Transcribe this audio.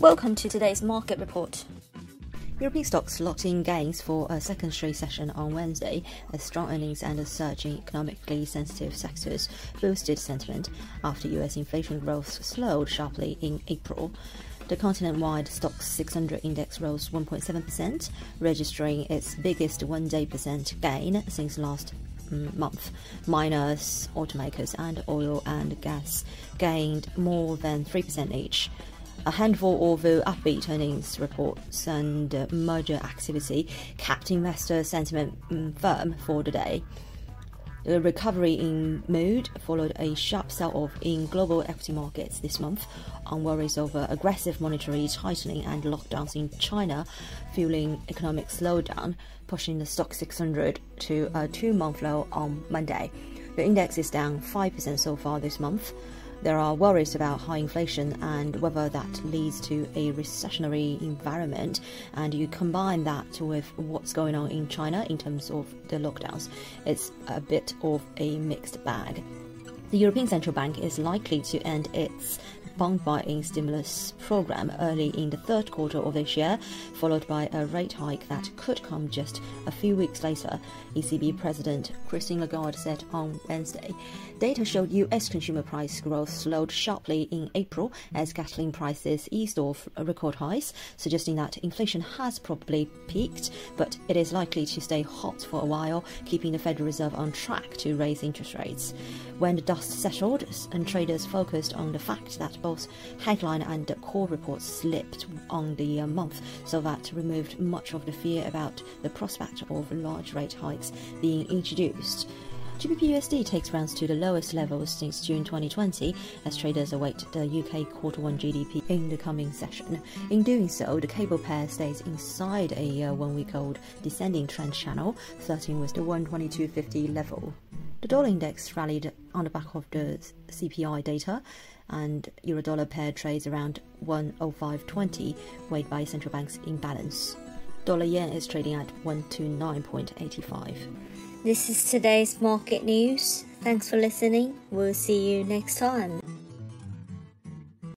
Welcome to today's market report. European stocks locked in gains for a second straight session on Wednesday as strong earnings and a surge in economically sensitive sectors boosted sentiment after US inflation growth slowed sharply in April. The continent-wide Stoxx 600 index rose 1.7%, registering its biggest one-day percent gain since last mm, month. Miners, automakers, and oil and gas gained more than 3% each. A handful of uh, upbeat earnings reports and uh, merger activity kept investor sentiment mm, firm for the day. The recovery in mood followed a sharp sell-off in global equity markets this month on worries over uh, aggressive monetary tightening and lockdowns in China, fueling economic slowdown, pushing the Stoxx 600 to a two-month low on Monday. The index is down 5% so far this month. There are worries about high inflation and whether that leads to a recessionary environment. And you combine that with what's going on in China in terms of the lockdowns, it's a bit of a mixed bag. The European Central Bank is likely to end its bond buying stimulus program early in the third quarter of this year, followed by a rate hike that could come just a few weeks later, ECB President Christine Lagarde said on Wednesday. Data showed US consumer price growth slowed sharply in April as gasoline prices eased off record highs, suggesting that inflation has probably peaked, but it is likely to stay hot for a while, keeping the Federal Reserve on track to raise interest rates. When the dust settled and traders focused on the fact that both headline and core reports slipped on the uh, month, so that removed much of the fear about the prospect of large rate hikes being introduced. GBP/USD takes rounds to the lowest levels since June 2020 as traders await the UK quarter one GDP in the coming session. In doing so, the cable pair stays inside a uh, one-week-old descending trend channel, flirting with the 122.50 level. The dollar index rallied on the back of the CPI data, and euro dollar pair trades around 105.20, weighed by central banks in balance. Dollar yen is trading at 129.85. This is today's market news. Thanks for listening. We'll see you next time.